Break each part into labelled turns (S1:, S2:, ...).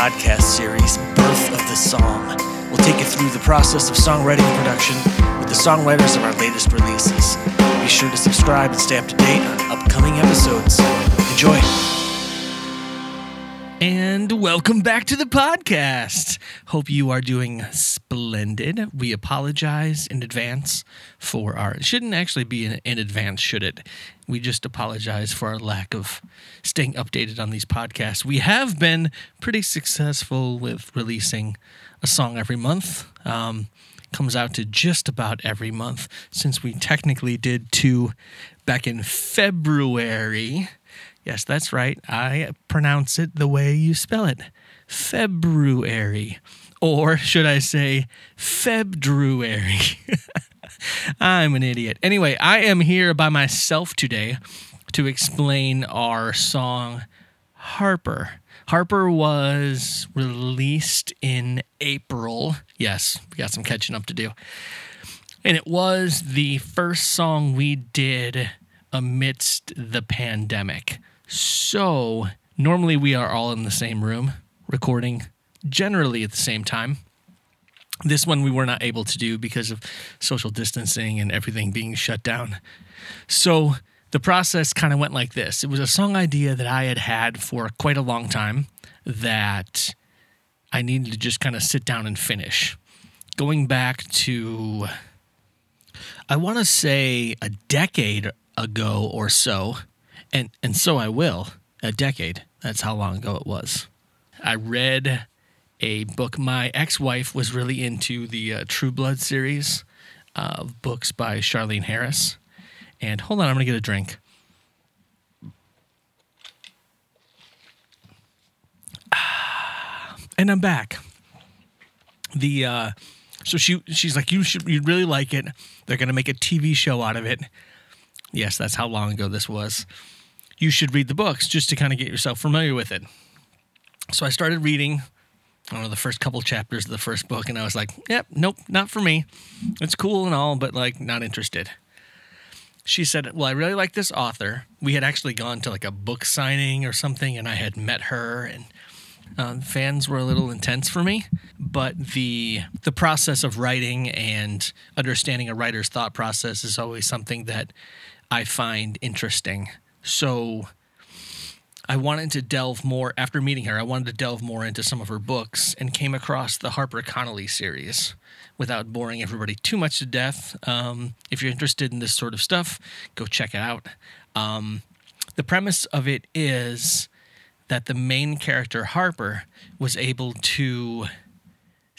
S1: podcast series, Birth of the Song. We'll take you through the process of songwriting and production with the songwriters of our latest releases. Be sure to subscribe and stay up to date on upcoming episodes. Enjoy. And welcome back to the podcast. Hope you are doing splendid. We apologize in advance for our. It shouldn't actually be in, in advance, should it? We just apologize for our lack of staying updated on these podcasts. We have been pretty successful with releasing a song every month. Um, comes out to just about every month since we technically did two back in February. Yes, that's right. I pronounce it the way you spell it February. Or should I say February? I'm an idiot. Anyway, I am here by myself today to explain our song Harper. Harper was released in April. Yes, we got some catching up to do. And it was the first song we did amidst the pandemic. So, normally we are all in the same room recording, generally at the same time. This one we were not able to do because of social distancing and everything being shut down. So, the process kind of went like this it was a song idea that I had had for quite a long time that I needed to just kind of sit down and finish. Going back to, I want to say a decade ago or so, and and so I will. A decade. That's how long ago it was. I read a book. My ex-wife was really into the uh, True Blood series of books by Charlaine Harris. And hold on, I'm gonna get a drink. And I'm back. The uh, so she she's like you should you'd really like it. They're gonna make a TV show out of it. Yes, that's how long ago this was you should read the books just to kind of get yourself familiar with it. So I started reading, don't know, the first couple chapters of the first book, and I was like, yep, nope, not for me. It's cool and all, but like, not interested. She said, Well, I really like this author. We had actually gone to like a book signing or something, and I had met her, and uh, fans were a little intense for me, but the the process of writing and understanding a writer's thought process is always something that I find interesting. So I wanted to delve more after meeting her. I wanted to delve more into some of her books and came across the Harper Connelly series. Without boring everybody too much to death, um, if you're interested in this sort of stuff, go check it out. Um, the premise of it is that the main character Harper was able to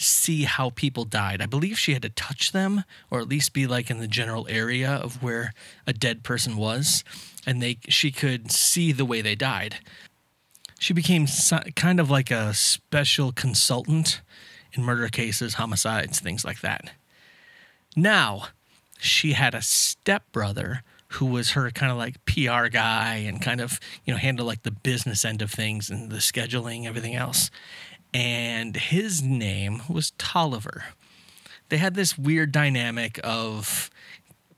S1: see how people died. I believe she had to touch them or at least be like in the general area of where a dead person was and they she could see the way they died. She became kind of like a special consultant in murder cases, homicides, things like that. Now, she had a stepbrother who was her kind of like PR guy and kind of, you know, handle like the business end of things and the scheduling, everything else. And his name was Tolliver. They had this weird dynamic of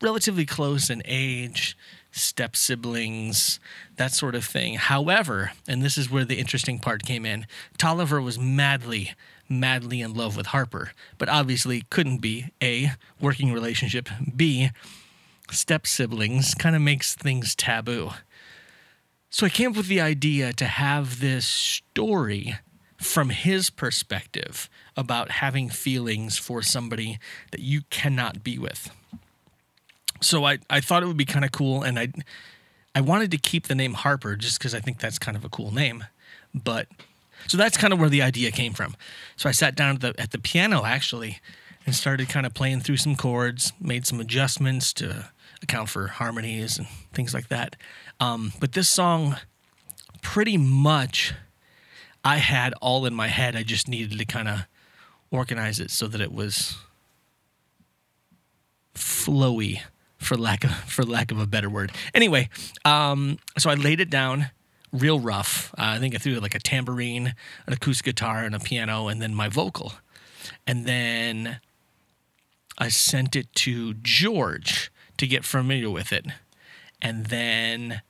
S1: relatively close in age, step siblings, that sort of thing. However, and this is where the interesting part came in, Tolliver was madly, madly in love with Harper, but obviously couldn't be A, working relationship, B, step siblings kind of makes things taboo. So I came up with the idea to have this story from his perspective about having feelings for somebody that you cannot be with so I, I thought it would be kind of cool and I I wanted to keep the name Harper just because I think that's kind of a cool name. But so that's kind of where the idea came from. So I sat down at the at the piano actually and started kind of playing through some chords, made some adjustments to account for harmonies and things like that. Um, but this song, pretty much, I had all in my head. I just needed to kind of organize it so that it was flowy for lack of for lack of a better word. Anyway, um, so I laid it down real rough. Uh, I think I threw like a tambourine, an acoustic guitar, and a piano, and then my vocal, and then I sent it to George to get familiar with it, and then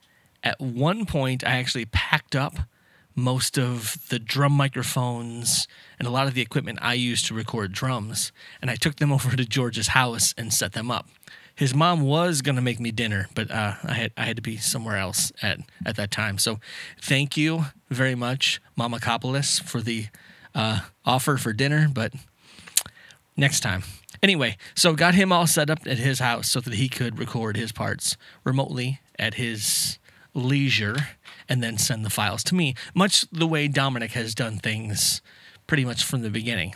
S1: at one point I actually packed up most of the drum microphones and a lot of the equipment I used to record drums, and I took them over to George's house and set them up. His mom was gonna make me dinner, but uh, I had I had to be somewhere else at at that time. So, thank you very much, Mama Copolis, for the uh, offer for dinner. But next time. Anyway, so got him all set up at his house so that he could record his parts remotely at his leisure and then send the files to me, much the way Dominic has done things pretty much from the beginning.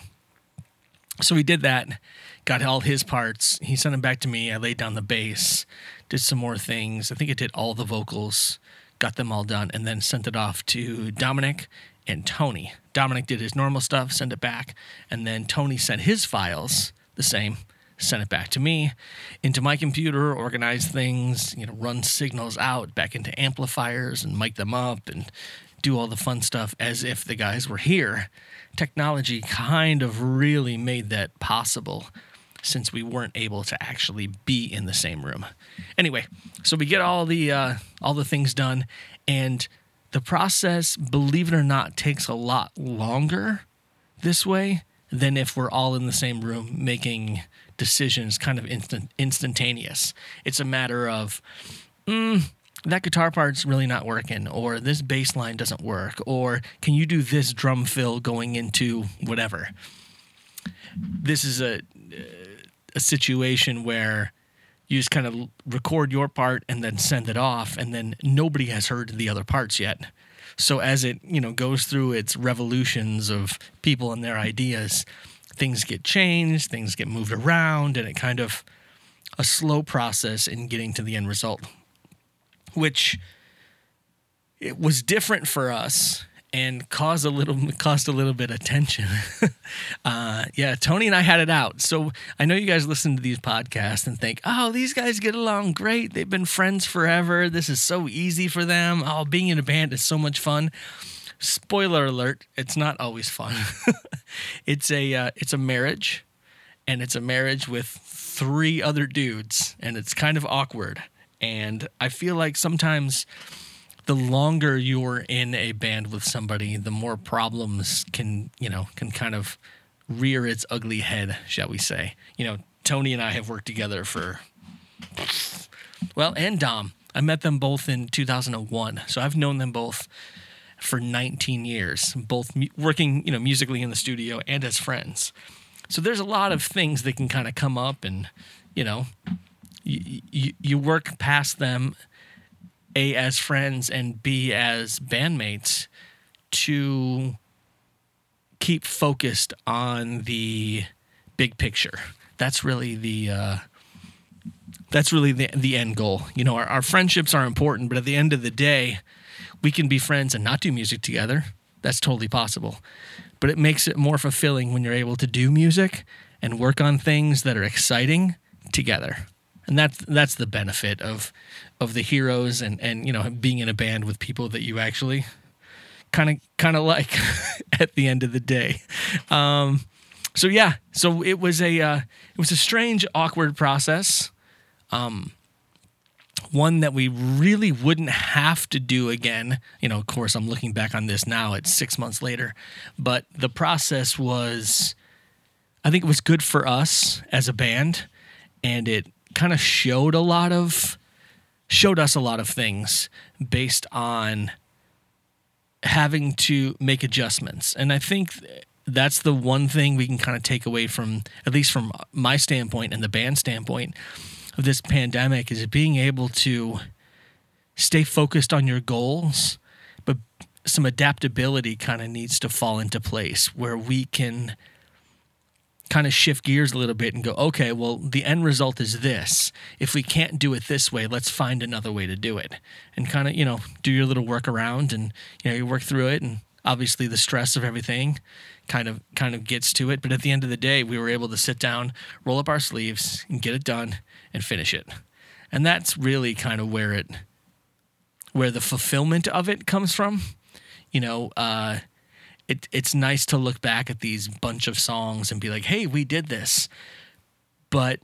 S1: So we did that, got all his parts. He sent them back to me. I laid down the bass, did some more things. I think it did all the vocals, got them all done, and then sent it off to Dominic and Tony. Dominic did his normal stuff, sent it back, and then Tony sent his files the same send it back to me into my computer, organize things, you know, run signals out back into amplifiers and mic them up and do all the fun stuff as if the guys were here. Technology kind of really made that possible since we weren't able to actually be in the same room. Anyway, so we get all the uh, all the things done, and the process, believe it or not, takes a lot longer this way than if we're all in the same room making decisions kind of instant instantaneous. It's a matter of mm, that guitar part's really not working, or this bass line doesn't work, or can you do this drum fill going into whatever. This is a a situation where you just kind of record your part and then send it off, and then nobody has heard the other parts yet. So as it you know goes through its revolutions of people and their ideas, things get changed, things get moved around, and it kind of a slow process in getting to the end result, which it was different for us and caused a little caused a little bit of tension. uh, yeah, Tony and I had it out. So I know you guys listen to these podcasts and think, "Oh, these guys get along great. They've been friends forever. This is so easy for them. Oh, being in a band is so much fun." spoiler alert it's not always fun it's a uh, it's a marriage and it's a marriage with three other dudes and it's kind of awkward and i feel like sometimes the longer you're in a band with somebody the more problems can you know can kind of rear its ugly head shall we say you know tony and i have worked together for well and dom i met them both in 2001 so i've known them both for 19 years, both mu- working, you know, musically in the studio and as friends. So there's a lot of things that can kind of come up, and you know, you, you, you work past them, a as friends and b as bandmates, to keep focused on the big picture. That's really the uh, that's really the the end goal. You know, our, our friendships are important, but at the end of the day, we can be friends and not do music together. That's totally possible. But it makes it more fulfilling when you're able to do music and work on things that are exciting together. And that's that's the benefit of of the heroes and and you know being in a band with people that you actually kind of kind of like at the end of the day. Um, so yeah, so it was a uh, it was a strange, awkward process. Um, one that we really wouldn't have to do again. You know, of course, I'm looking back on this now, it's six months later, but the process was, I think it was good for us as a band, and it kind of showed a lot of, showed us a lot of things based on having to make adjustments. And I think that's the one thing we can kind of take away from, at least from my standpoint and the band standpoint of this pandemic is being able to stay focused on your goals, but some adaptability kind of needs to fall into place where we can kind of shift gears a little bit and go, okay, well, the end result is this. If we can't do it this way, let's find another way to do it. And kind of, you know, do your little workaround and, you know, you work through it and obviously the stress of everything kind of kind of gets to it. But at the end of the day, we were able to sit down, roll up our sleeves, and get it done and finish it. And that's really kind of where it where the fulfillment of it comes from. You know, uh, it it's nice to look back at these bunch of songs and be like, "Hey, we did this," but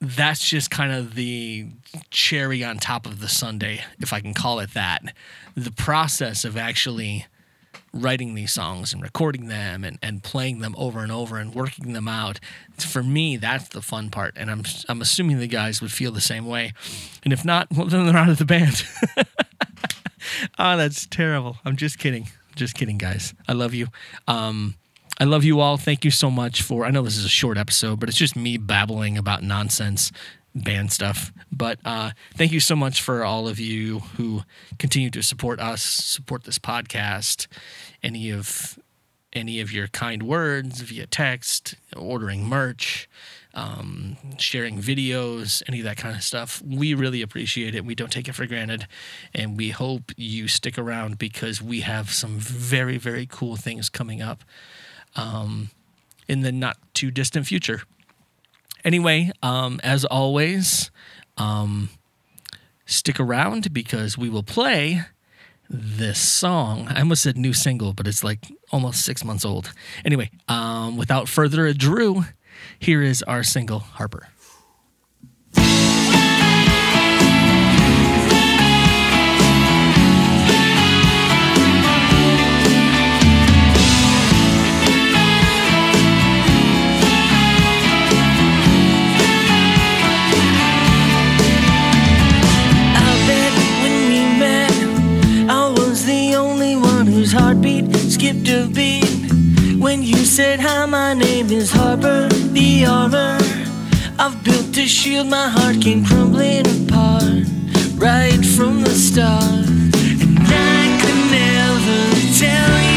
S1: that's just kind of the cherry on top of the sundae, if I can call it that. The process of actually writing these songs and recording them and, and playing them over and over and working them out. For me, that's the fun part. And I'm, I'm assuming the guys would feel the same way. And if not, well, then they're out of the band. oh, that's terrible. I'm just kidding. Just kidding, guys. I love you. Um, I love you all. Thank you so much for. I know this is a short episode, but it's just me babbling about nonsense band stuff. But uh, thank you so much for all of you who continue to support us, support this podcast. Any of any of your kind words via text, ordering merch, um, sharing videos, any of that kind of stuff. We really appreciate it. We don't take it for granted. And we hope you stick around because we have some very, very cool things coming up um, in the not too distant future. Anyway, um, as always, um, stick around because we will play this song. I almost said new single, but it's like almost six months old. Anyway, um, without further ado, here is our single, Harper.
S2: I bet when we met, I was the only one whose heartbeat skipped a beat. When you said, Hi, my name is Harper, the armor. I've built a shield, my heart came crumbling apart right from the start. And I could never tell you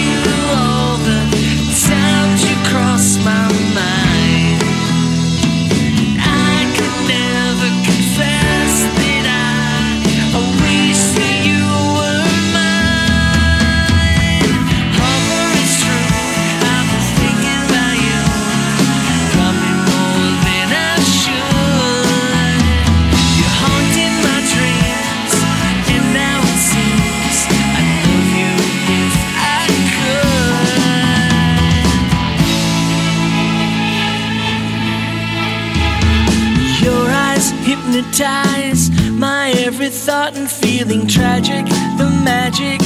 S2: every thought and feeling tragic. The magic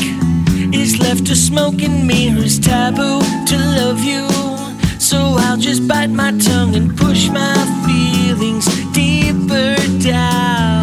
S2: is left to smoke in mirrors, taboo to love you. So I'll just bite my tongue and push my feelings deeper down.